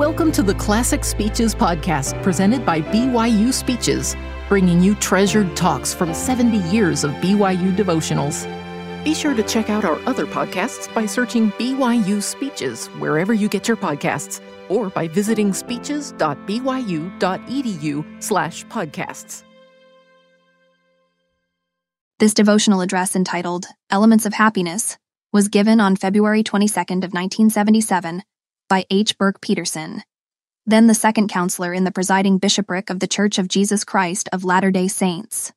Welcome to the Classic Speeches podcast presented by BYU Speeches, bringing you treasured talks from 70 years of BYU devotionals. Be sure to check out our other podcasts by searching BYU Speeches wherever you get your podcasts or by visiting speeches.byu.edu/podcasts. This devotional address entitled Elements of Happiness was given on February 22nd of 1977 by H. Burke Peterson, then the second counselor in the presiding bishopric of the Church of Jesus Christ of Latter-day Saints.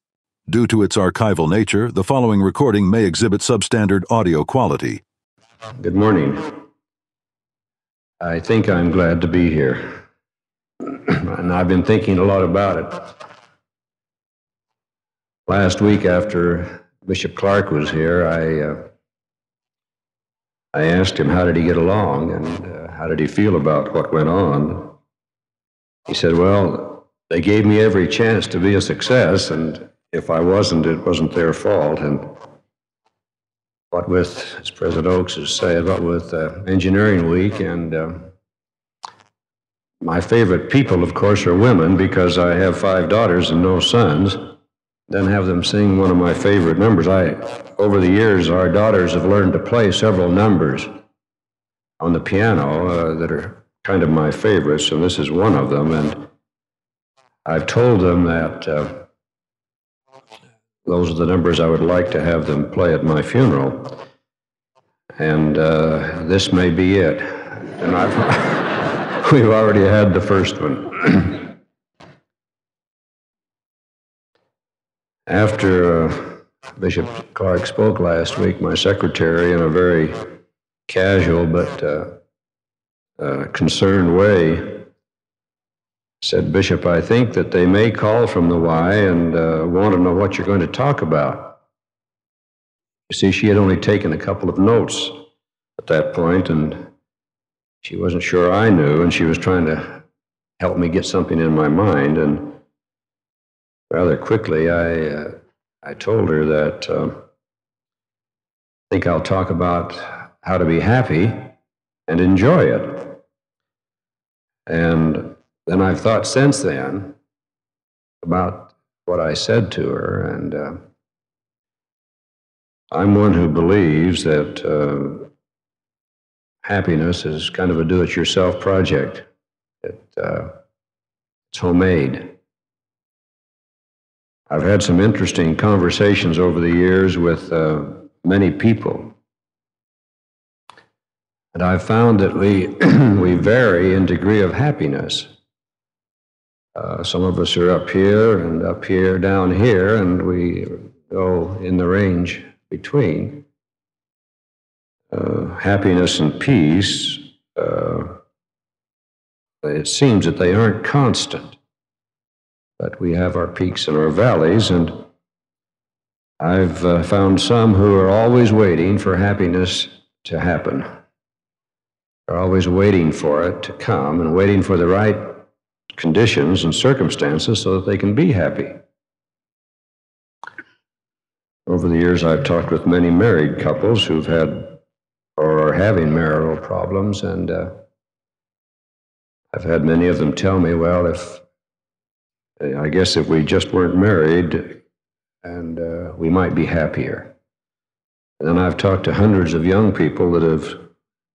Due to its archival nature, the following recording may exhibit substandard audio quality. Good morning. I think I'm glad to be here. and I've been thinking a lot about it. Last week, after Bishop Clark was here, I uh, I asked him how did he get along and uh, how did he feel about what went on. He said, "Well, they gave me every chance to be a success, and if I wasn't, it wasn't their fault." And what with, as President Oaks has said, what with uh, Engineering Week and uh, my favorite people, of course, are women because I have five daughters and no sons then have them sing one of my favorite numbers. I, over the years, our daughters have learned to play several numbers on the piano uh, that are kind of my favorites, and this is one of them. And I've told them that uh, those are the numbers I would like to have them play at my funeral. And uh, this may be it. And I've, we've already had the first one. After uh, Bishop Clark spoke last week, my secretary, in a very casual but uh, uh, concerned way, said, Bishop, I think that they may call from the Y and uh, want to know what you're going to talk about. You see, she had only taken a couple of notes at that point, and she wasn't sure I knew, and she was trying to help me get something in my mind. And rather quickly, I, uh, I told her that uh, I think I'll talk about how to be happy and enjoy it. And then I've thought since then about what I said to her, and uh, I'm one who believes that uh, happiness is kind of a do it yourself project. It, uh, it's homemade. I've had some interesting conversations over the years with uh, many people. And I've found that we, we vary in degree of happiness. Uh, some of us are up here and up here, down here, and we go in the range between. Uh, happiness and peace, uh, it seems that they aren't constant. But we have our peaks and our valleys, and I've uh, found some who are always waiting for happiness to happen. They're always waiting for it to come and waiting for the right conditions and circumstances so that they can be happy. Over the years, I've talked with many married couples who've had or are having marital problems, and uh, I've had many of them tell me, well, if I guess if we just weren't married, and uh, we might be happier. And then I've talked to hundreds of young people that have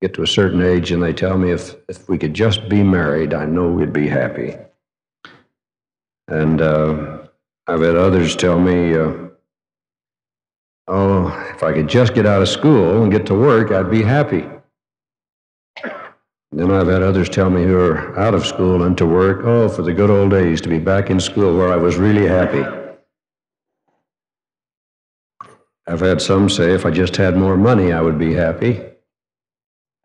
get to a certain age, and they tell me if if we could just be married, I know we'd be happy. And uh, I've had others tell me, uh, "Oh, if I could just get out of school and get to work, I'd be happy." Then I've had others tell me who are out of school and to work, oh, for the good old days to be back in school where I was really happy. I've had some say if I just had more money, I would be happy.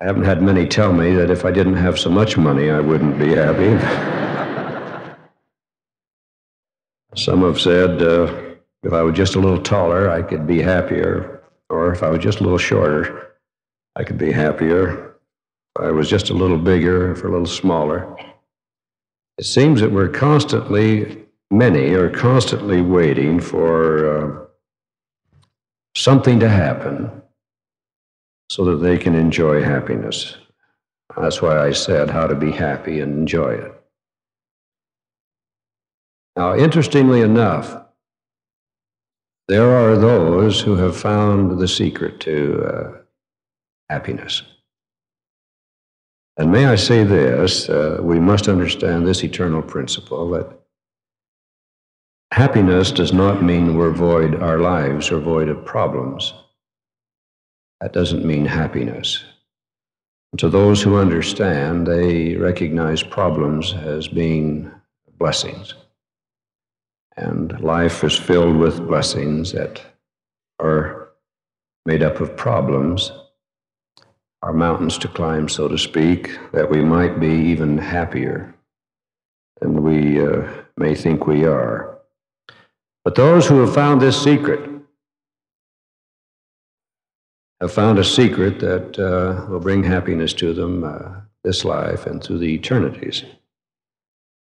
I haven't had many tell me that if I didn't have so much money, I wouldn't be happy. some have said uh, if I was just a little taller, I could be happier, or if I was just a little shorter, I could be happier. I was just a little bigger, if a little smaller. It seems that we're constantly, many are constantly waiting for uh, something to happen so that they can enjoy happiness. That's why I said how to be happy and enjoy it. Now, interestingly enough, there are those who have found the secret to uh, happiness. And may I say this uh, we must understand this eternal principle that happiness does not mean we're void, our lives are void of problems. That doesn't mean happiness. To those who understand, they recognize problems as being blessings. And life is filled with blessings that are made up of problems, are mountains to climb, so to speak, that we might be even happier than we uh, may think we are. But those who have found this secret have found a secret that uh, will bring happiness to them uh, this life and through the eternities.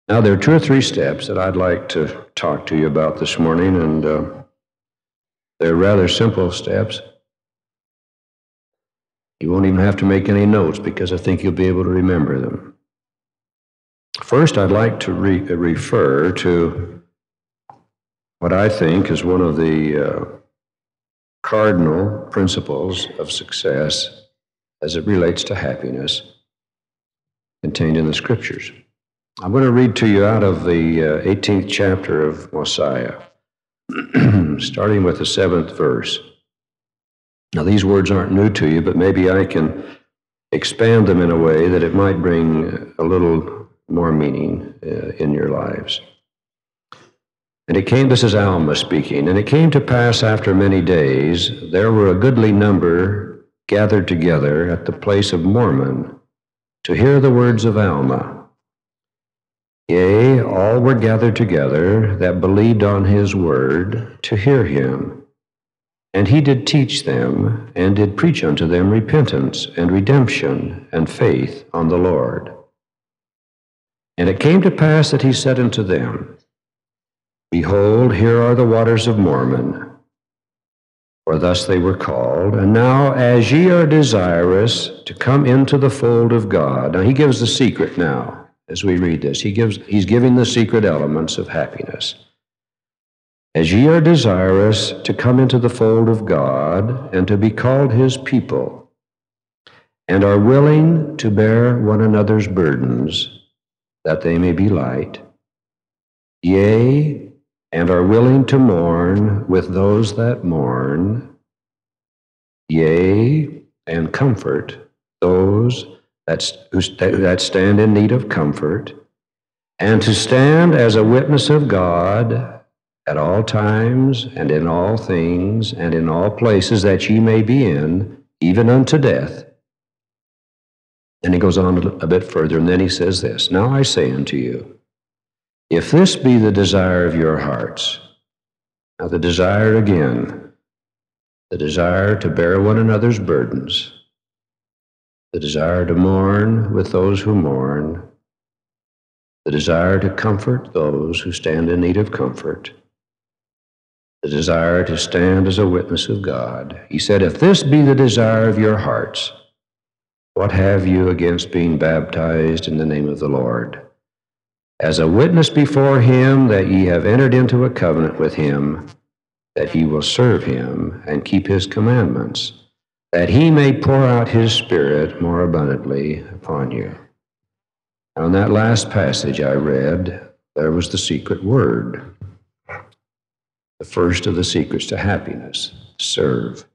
Now, there are two or three steps that I'd like to talk to you about this morning, and uh, they're rather simple steps. You won't even have to make any notes because I think you'll be able to remember them. First, I'd like to re- refer to what I think is one of the uh, cardinal principles of success as it relates to happiness contained in the scriptures. I'm going to read to you out of the uh, 18th chapter of Mosiah, starting with the seventh verse. Now, these words aren't new to you, but maybe I can expand them in a way that it might bring a little more meaning uh, in your lives. And it came, this is Alma speaking, and it came to pass after many days, there were a goodly number gathered together at the place of Mormon to hear the words of Alma. Yea, all were gathered together that believed on his word to hear him. And he did teach them, and did preach unto them repentance and redemption and faith on the Lord. And it came to pass that he said unto them, Behold, here are the waters of Mormon, for thus they were called. And now, as ye are desirous to come into the fold of God, now he gives the secret now as we read this. He gives, he's giving the secret elements of happiness. As ye are desirous to come into the fold of God and to be called his people, and are willing to bear one another's burdens, that they may be light, yea, and are willing to mourn with those that mourn, yea, and comfort those that's, that stand in need of comfort, and to stand as a witness of God at all times and in all things and in all places that ye may be in, even unto death. And he goes on a bit further, and then he says this Now I say unto you, if this be the desire of your hearts, now the desire again, the desire to bear one another's burdens, the desire to mourn with those who mourn, the desire to comfort those who stand in need of comfort, the desire to stand as a witness of God. He said, If this be the desire of your hearts, what have you against being baptized in the name of the Lord? As a witness before him that ye have entered into a covenant with him, that ye will serve him and keep his commandments that he may pour out his Spirit more abundantly upon you. On that last passage I read, there was the secret word, the first of the secrets to happiness serve.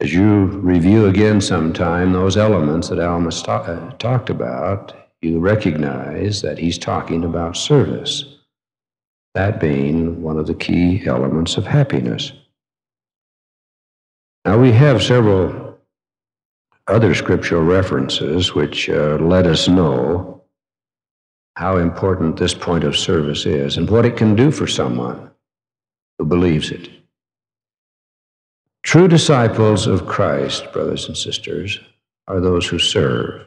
As you review again sometime those elements that Alma uh, talked about, you recognize that he's talking about service, that being one of the key elements of happiness. Now, we have several other scriptural references which uh, let us know how important this point of service is and what it can do for someone who believes it. True disciples of Christ, brothers and sisters, are those who serve.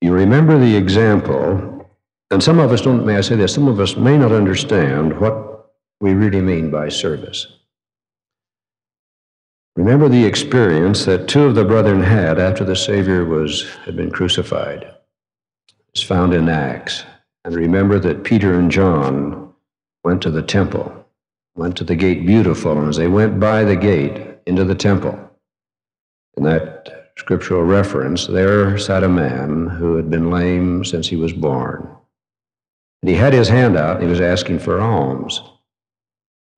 You remember the example, and some of us don't, may I say this, some of us may not understand what we really mean by service. Remember the experience that two of the brethren had after the Savior was, had been crucified. It's found in Acts. And remember that Peter and John went to the temple, went to the gate beautiful, and as they went by the gate into the temple, in that scriptural reference, there sat a man who had been lame since he was born. And he had his hand out, and he was asking for alms.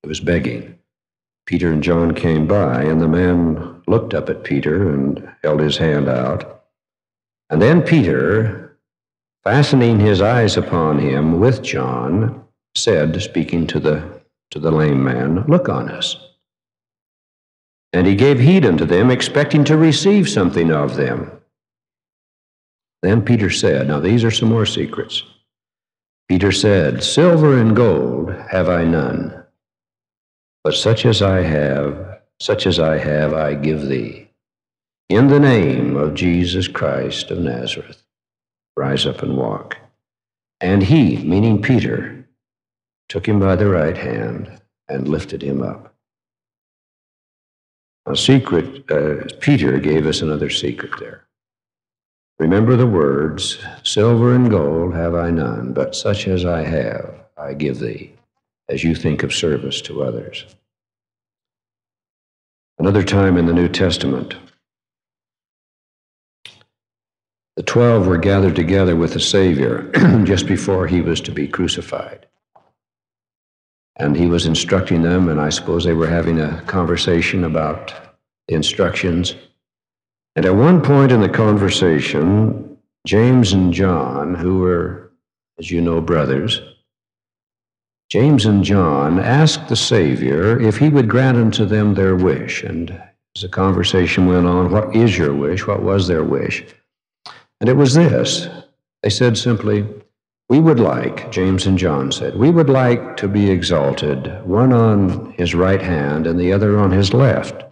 He was begging. Peter and John came by, and the man looked up at Peter and held his hand out. And then Peter, fastening his eyes upon him with John, said, speaking to the, to the lame man, Look on us. And he gave heed unto them, expecting to receive something of them. Then Peter said, Now these are some more secrets. Peter said, Silver and gold have I none but such as I have, such as I have, I give thee. In the name of Jesus Christ of Nazareth, rise up and walk. And he, meaning Peter, took him by the right hand and lifted him up. A secret, uh, Peter gave us another secret there. Remember the words, Silver and gold have I none, but such as I have, I give thee as you think of service to others. Another time in the New Testament, the twelve were gathered together with the Savior just before he was to be crucified. And he was instructing them, and I suppose they were having a conversation about the instructions. And at one point in the conversation, James and John, who were, as you know, brothers, James and John asked the Savior if he would grant unto them their wish. And as the conversation went on, what is your wish? What was their wish? And it was this. They said simply, We would like, James and John said, we would like to be exalted, one on his right hand and the other on his left.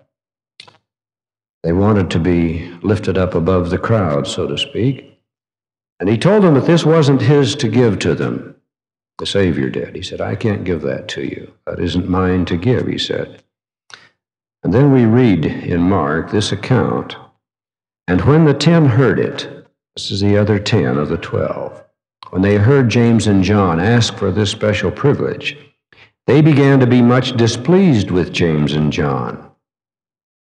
They wanted to be lifted up above the crowd, so to speak. And he told them that this wasn't his to give to them. The Savior did. He said, I can't give that to you. That isn't mine to give, he said. And then we read in Mark this account. And when the ten heard it, this is the other ten of the twelve, when they heard James and John ask for this special privilege, they began to be much displeased with James and John.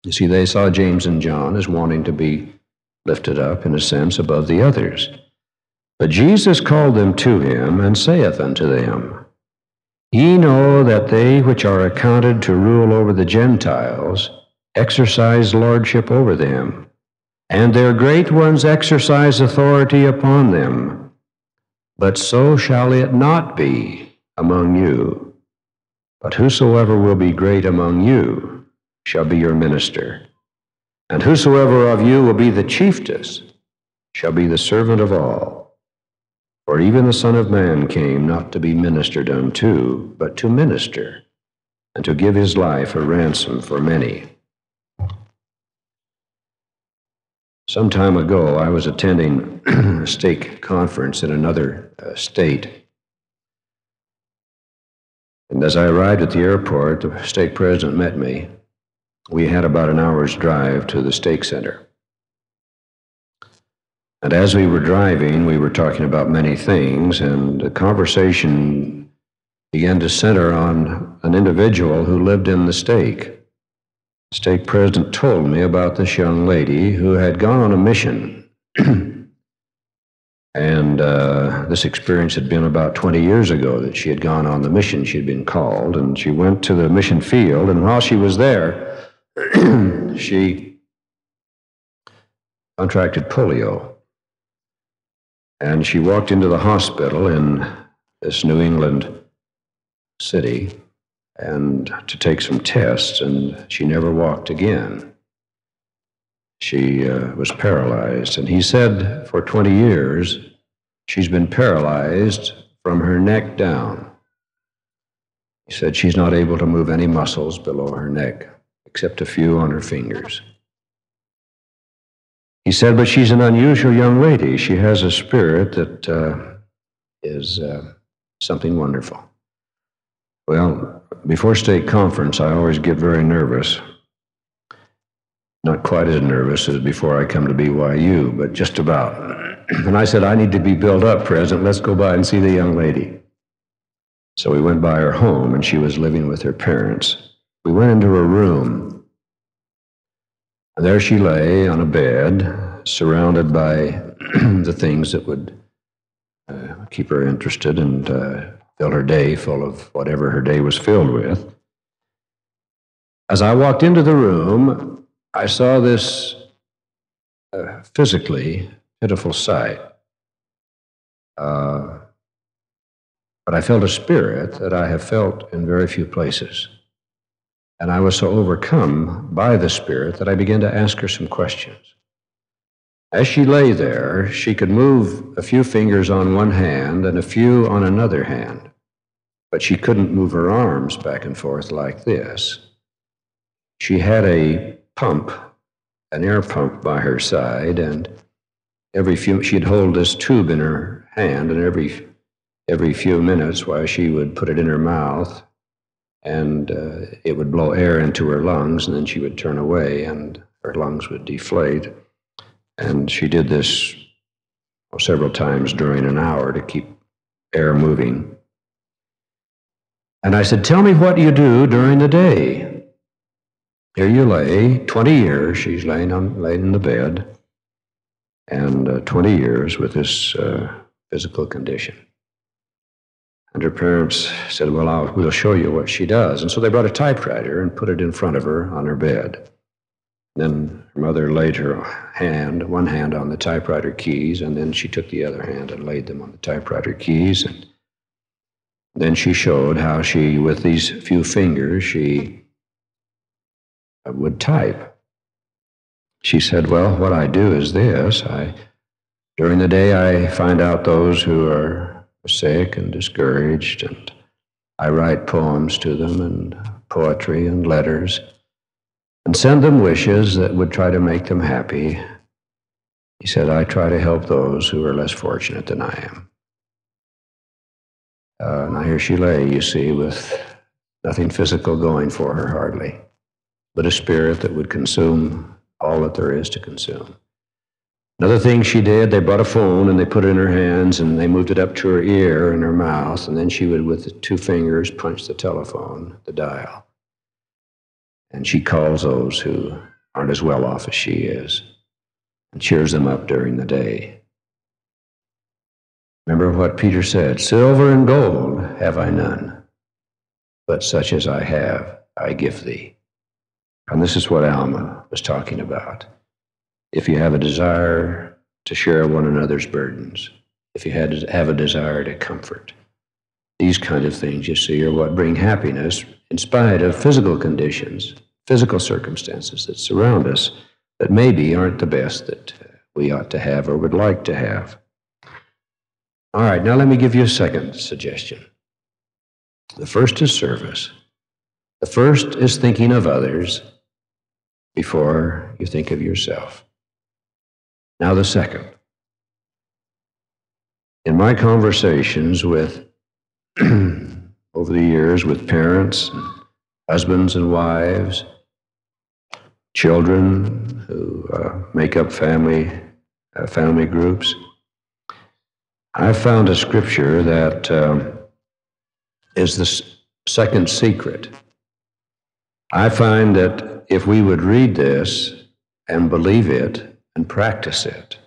You see, they saw James and John as wanting to be lifted up, in a sense, above the others. But Jesus called them to him, and saith unto them, Ye know that they which are accounted to rule over the Gentiles exercise lordship over them, and their great ones exercise authority upon them. But so shall it not be among you. But whosoever will be great among you shall be your minister. And whosoever of you will be the chiefest shall be the servant of all. For even the Son of Man came not to be ministered unto, but to minister, and to give his life a ransom for many. Some time ago, I was attending a stake conference in another uh, state. And as I arrived at the airport, the stake president met me. We had about an hour's drive to the stake center. And as we were driving, we were talking about many things, and the conversation began to center on an individual who lived in the stake. The stake president told me about this young lady who had gone on a mission. and uh, this experience had been about 20 years ago that she had gone on the mission. She had been called, and she went to the mission field, and while she was there, she contracted polio. And she walked into the hospital in this New England city and to take some tests, and she never walked again. She uh, was paralyzed. And he said for 20 years, she's been paralyzed from her neck down. He said she's not able to move any muscles below her neck, except a few on her fingers. He said, but she's an unusual young lady. She has a spirit that uh, is uh, something wonderful. Well, before stake conference, I always get very nervous. not quite as nervous as before I come to BYU, but just about. And I said, I need to be built up, President. Let's go by and see the young lady. So we went by her home, and she was living with her parents. We went into her room, and there she lay on a bed, surrounded by the things that would uh, keep her interested and uh, fill her day full of whatever her day was filled with. As I walked into the room, I saw this uh, physically pitiful sight. Uh, but I felt a spirit that I have felt in very few places. And I was so overcome by the spirit that I began to ask her some questions. As she lay there, she could move a few fingers on one hand and a few on another hand, but she couldn't move her arms back and forth like this. She had a pump, an air pump by her side, and every few she'd hold this tube in her hand, and every every few minutes, while she would put it in her mouth, and uh, it would blow air into her lungs, and then she would turn away, and her lungs would deflate. And she did this well, several times during an hour to keep air moving. And I said, Tell me what you do during the day. Here you lay, 20 years, she's laying, on, laying in the bed and uh, 20 years with this uh, physical condition. And her parents said, Well, I'll, we'll show you what she does. And so they brought a typewriter and put it in front of her on her bed. Then her mother laid her hand, one hand on the typewriter keys, and then she took the other hand and laid them on the typewriter keys. And then she showed how she, with these few fingers, she would type. She said, Well, what I do is this. I, during the day, I find out those who are sick and discouraged, and I write poems to them, and poetry and letters, and send them wishes that would try to make them happy. He said, I try to help those who are less fortunate than I am. Uh, now, here she lay, you see, with nothing physical going for her hardly, but a spirit that would consume all that there is to consume. Another thing she did, they brought a phone and they put it in her hands and they moved it up to her ear and her mouth, and then she would, with two fingers, punch the telephone, the dial. And she calls those who aren't as well off as she is and cheers them up during the day. Remember what Peter said Silver and gold have I none, but such as I have, I give thee. And this is what Alma was talking about. If you have a desire to share one another's burdens, if you had have a desire to comfort, these kind of things, you see, are what bring happiness in spite of physical conditions, physical circumstances that surround us that maybe aren't the best that we ought to have or would like to have. All right, now let me give you a second suggestion. The first is service. The first is thinking of others before you think of yourself. Now, the second. In my conversations with, over the years, with parents, and husbands and wives, children who uh, make up family, uh, family groups, I found a scripture that um, is the second secret. I find that if we would read this and believe it and practice it,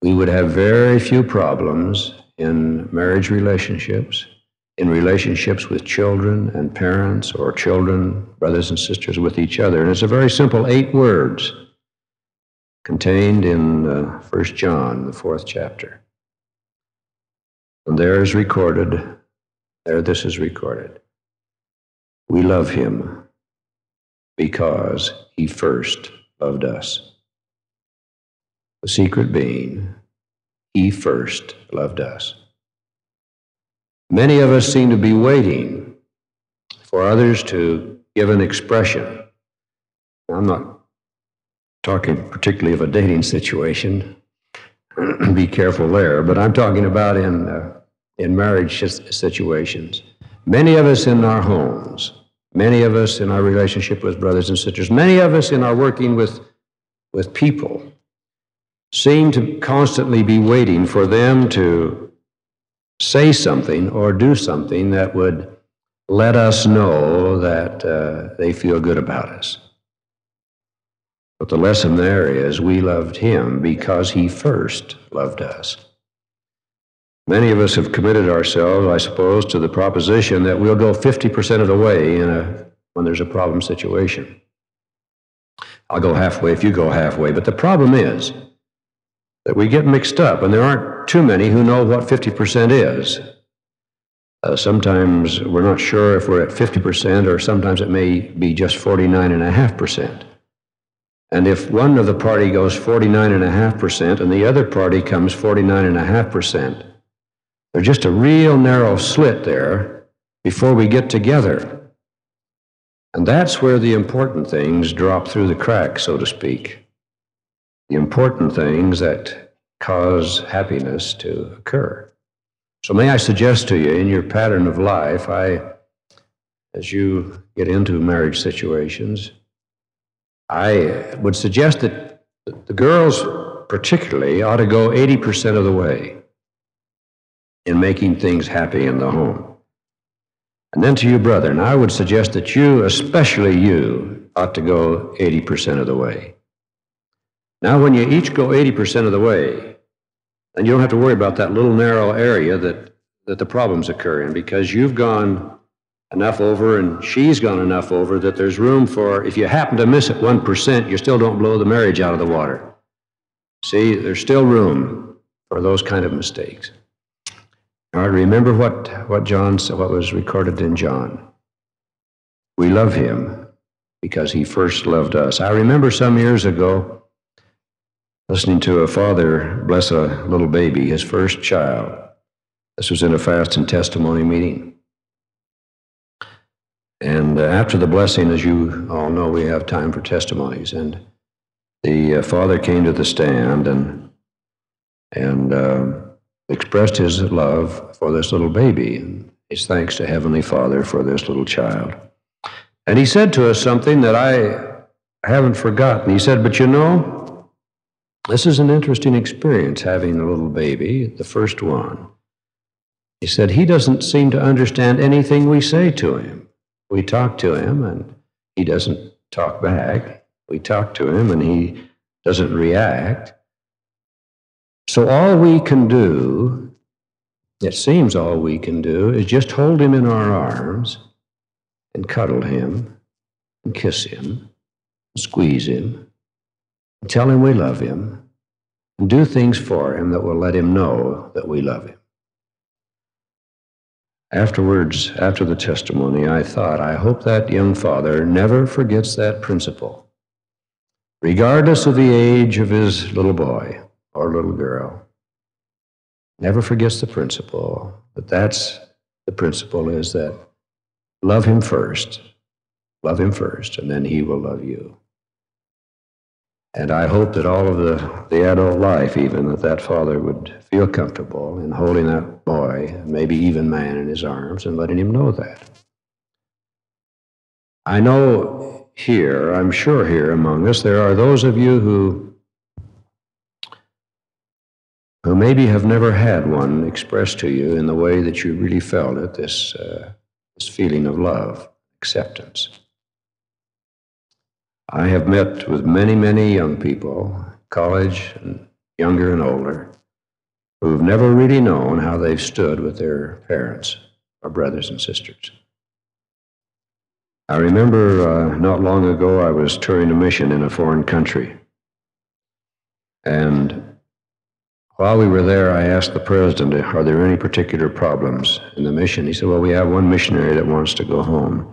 we would have very few problems in marriage relationships, in relationships with children and parents, or children, brothers and sisters with each other. And it's a very simple eight words contained in uh, 1 John, the fourth chapter. And there is recorded, there this is recorded. We love him because he first loved us. The secret being, he first loved us. Many of us seem to be waiting for others to give an expression. I'm not talking particularly of a dating situation. be careful there, but I'm talking about in, uh, in marriage situations. Many of us in our homes Many of us in our relationship with brothers and sisters, many of us in our working with with people seem to constantly be waiting for them to say something or do something that would let us know that uh, they feel good about us. But the lesson there is we loved him because he first loved us. Many of us have committed ourselves, I suppose, to the proposition that we'll go 50% of the way a, when there's a problem situation. I'll go halfway if you go halfway. But the problem is that we get mixed up, and there aren't too many who know what 50% is. Uh, sometimes we're not sure if we're at 50%, or sometimes it may be just 49.5%. And if one of the party goes 49.5% and the other party comes 49.5%, there's just a real narrow slit there before we get together. And that's where the important things drop through the crack, so to speak. The important things that cause happiness to occur. So, may I suggest to you in your pattern of life, I, as you get into marriage situations, I would suggest that the girls, particularly, ought to go 80% of the way in making things happy in the home. And then to you, brother, and I would suggest that you, especially you, ought to go 80% of the way. Now, when you each go 80% of the way, then you don't have to worry about that little narrow area that, that the problems occur in because you've gone enough over and she's gone enough over that there's room for, if you happen to miss it 1%, you still don't blow the marriage out of the water. See, there's still room for those kind of mistakes. Right, remember what, what John what was recorded in John. We love him because he first loved us. I remember some years ago listening to a father bless a little baby, his first child. This was in a fast and testimony meeting. And uh, after the blessing, as you all know, we have time for testimonies. And the uh, father came to the stand and and uh, expressed his love for this little baby and his thanks to Heavenly Father for this little child. And he said to us something that I haven't forgotten. He said, "But you know, this is an interesting experience having a little baby, the first one." He said, "He doesn't seem to understand anything we say to him." We talk to him and he doesn't talk back. We talk to him and he doesn't react. So all we can do, it seems all we can do, is just hold him in our arms and cuddle him and kiss him and squeeze him and tell him we love him and do things for him that will let him know that we love him. Afterwards, after the testimony, I thought, I hope that young father never forgets that principle, regardless of the age of his little boy or little girl. Never forgets the principle, but that's the principle is that love him first, love him first, and then he will love you. And I hope that all of the, the adult life, even, that that father would feel comfortable in holding that boy, maybe even man, in his arms and letting him know that. I know here, I'm sure here among us, there are those of you who who maybe have never had one expressed to you in the way that you really felt it, this, uh, this feeling of love, acceptance. I have met with many, many young people, college and younger and older, who've never really known how they've stood with their parents or brothers and sisters. I remember uh, not long ago I was touring a mission in a foreign country. And while we were there, I asked the president, Are there any particular problems in the mission? He said, Well, we have one missionary that wants to go home.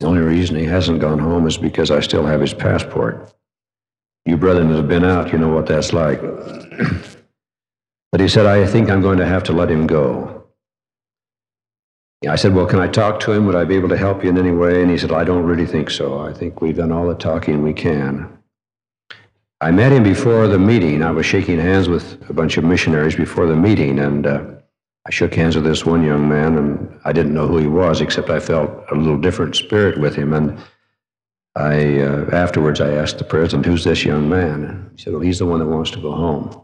The only reason he hasn't gone home is because I still have his passport. You brethren that have been out, you know what that's like. but he said, I think I'm going to have to let him go. I said, Well, can I talk to him? Would I be able to help you in any way? And he said, I don't really think so. I think we've done all the talking we can. I met him before the meeting. I was shaking hands with a bunch of missionaries before the meeting, and uh, I shook hands with this one young man, and I didn't know who he was, except I felt a little different spirit with him. And I uh, afterwards I asked the president, "Who's this young man?" And he said, "Well, he's the one that wants to go home."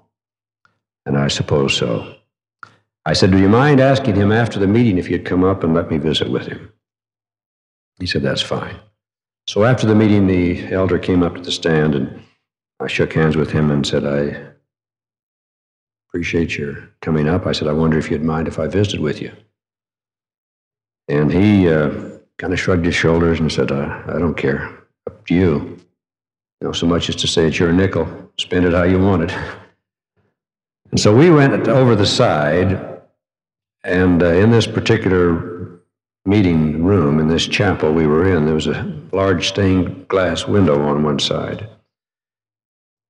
And I suppose so. I said, "Do you mind asking him after the meeting if he'd come up and let me visit with him?" He said, "That's fine." So after the meeting, the elder came up to the stand and I shook hands with him and said, "I appreciate your coming up." I said, "I wonder if you'd mind if I visited with you." And he uh, kind of shrugged his shoulders and said, uh, "I don't care." up to you. You know, so much as to say it's your nickel, spend it how you want it. And so we went over the side, and uh, in this particular meeting room, in this chapel we were in, there was a large stained glass window on one side.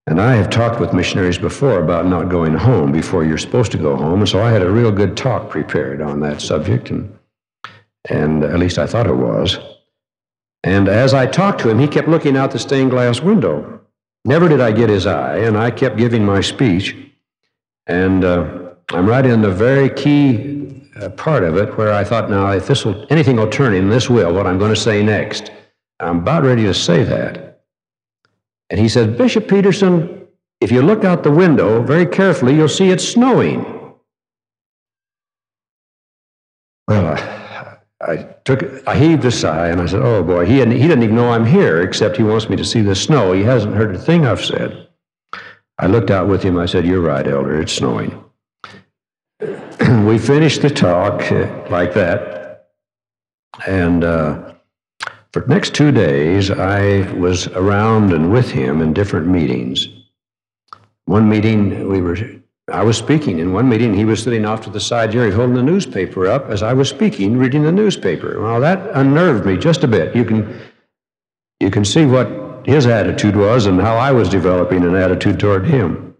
And I have talked with missionaries before about not going home before you're supposed to go home, and so I had a real good talk prepared on that subject, and, and at least I thought it was. And as I talked to him, he kept looking out the stained glass window. Never did I get his eye, and I kept giving my speech. And uh, I'm right in the very key uh, part of it where I thought, now, if this will, anything will turn in, this will, what I'm going to say next. I'm about ready to say that. And he said, Bishop Peterson, if you look out the window very carefully, you'll see it's snowing. Well, I, I took, I heaved a sigh and I said, "Oh boy, he he didn't even know I'm here, except he wants me to see the snow. He hasn't heard a thing I've said." I looked out with him. I said, "You're right, Elder. It's snowing." we finished the talk uh, like that, and uh, for the next two days, I was around and with him in different meetings. One meeting, we were I was speaking in one meeting. He was sitting off to the side here, holding the newspaper up as I was speaking, reading the newspaper. Well, that unnerved me just a bit. You can, you can see what his attitude was and how I was developing an attitude toward him.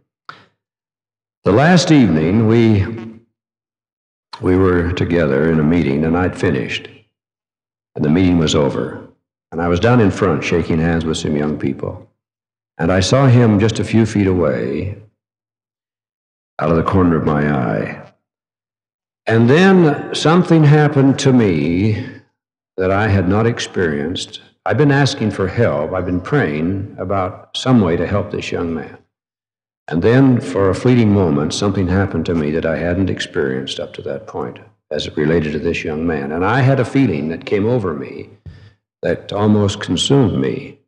The last evening, we, we were together in a meeting, and I'd finished. And the meeting was over. And I was down in front shaking hands with some young people. And I saw him just a few feet away out of the corner of my eye. And then something happened to me that I had not experienced. I've been asking for help. I've been praying about some way to help this young man. And then, for a fleeting moment, something happened to me that I hadn't experienced up to that point as it related to this young man. And I had a feeling that came over me that almost consumed me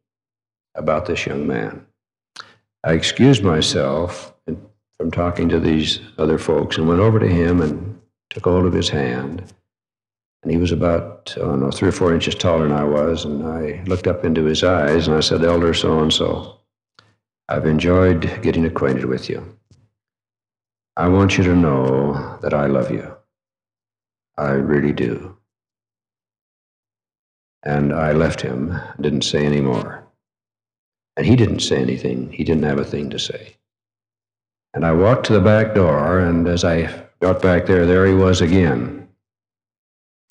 about this young man. I excused myself from talking to these other folks and went over to him and took hold of his hand. And he was about, I don't know, three or four inches taller than I was. And I looked up into his eyes and I said, Elder so and so, I've enjoyed getting acquainted with you. I want you to know that I love you. I really do. And I left him, didn't say any more. And he didn't say anything. He didn't have a thing to say. And I walked to the back door, and as I got back there, there he was again.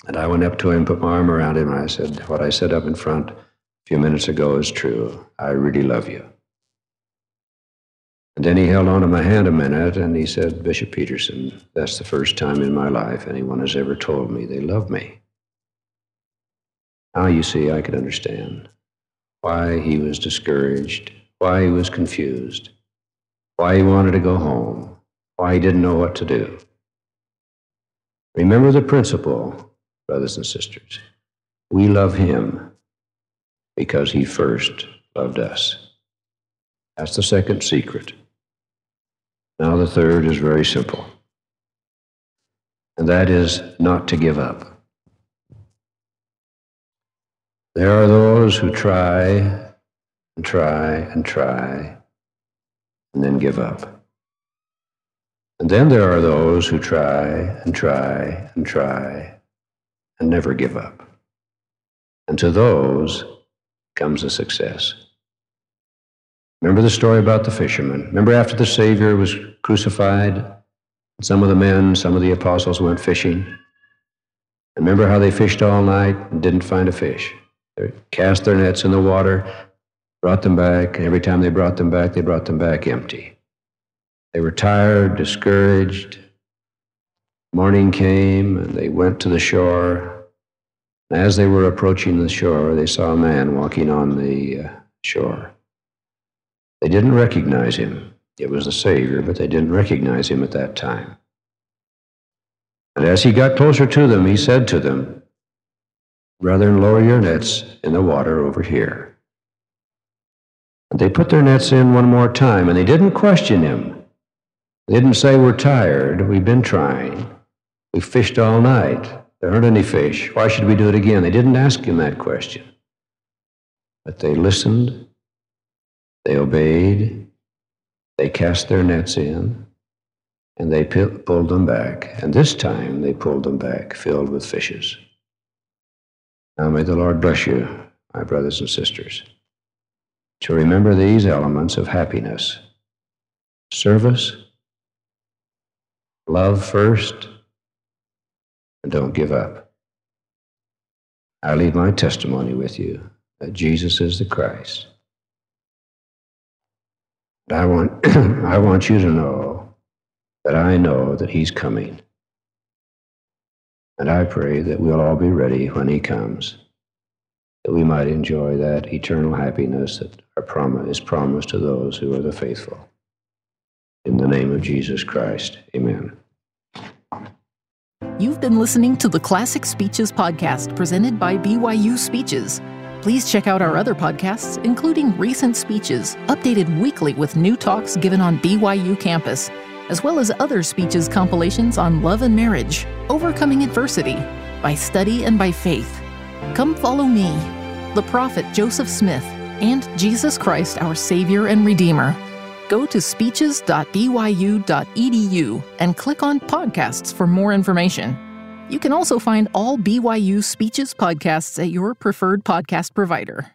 And I went up to him, put my arm around him, and I said, What I said up in front a few minutes ago is true. I really love you. And then he held on to my hand a minute and he said, Bishop Peterson, that's the first time in my life anyone has ever told me they love me. Now you see, I could understand why he was discouraged, why he was confused why he wanted to go home, why he didn't know what to do. Remember the principle, brothers and sisters. We love him because he first loved us. That's the second secret. Now, the third is very simple, and that is not to give up. There are those who try and try and try and then give up. And then there are those who try and try and try and never give up. And to those comes a success. Remember the story about the fishermen? Remember after the Savior was crucified, some of the men, some of the apostles went fishing. Remember how they fished all night and didn't find a fish? They cast their nets in the water, brought them back. and Every time they brought them back, they brought them back empty. They were tired, discouraged. Morning came, and they went to the shore. As they were approaching the shore, they saw a man walking on the uh, shore. They didn't recognize him. It was the Savior, but they didn't recognize him at that time. And as he got closer to them, he said to them, Brethren, lower your nets in the water over here. They put their nets in one more time, and they didn't question him. They didn't say, We're tired. We've been trying. We fished all night. There aren't any fish. Why should we do it again? They didn't ask him that question. But they listened, they obeyed, they cast their nets in, and they pulled them back. And this time they pulled them back filled with fishes. Now may the Lord bless you, my brothers and sisters, to remember these elements of happiness service, love first, and don't give up. I leave my testimony with you that Jesus is the Christ. I want, I want you to know that I know that He's coming. And I pray that we'll all be ready when He comes, that we might enjoy that eternal happiness that our promise is promised to those who are the faithful. In the name of Jesus Christ, amen. You've been listening to the Classic Speeches podcast presented by BYU Speeches. Please check out our other podcasts, including recent speeches, updated weekly with new talks given on BYU campus, as well as other speeches compilations on love and marriage, overcoming adversity, by study and by faith. Come follow me, the prophet Joseph Smith, and Jesus Christ, our Savior and Redeemer. Go to speeches.byu.edu and click on podcasts for more information. You can also find all BYU Speeches podcasts at your preferred podcast provider.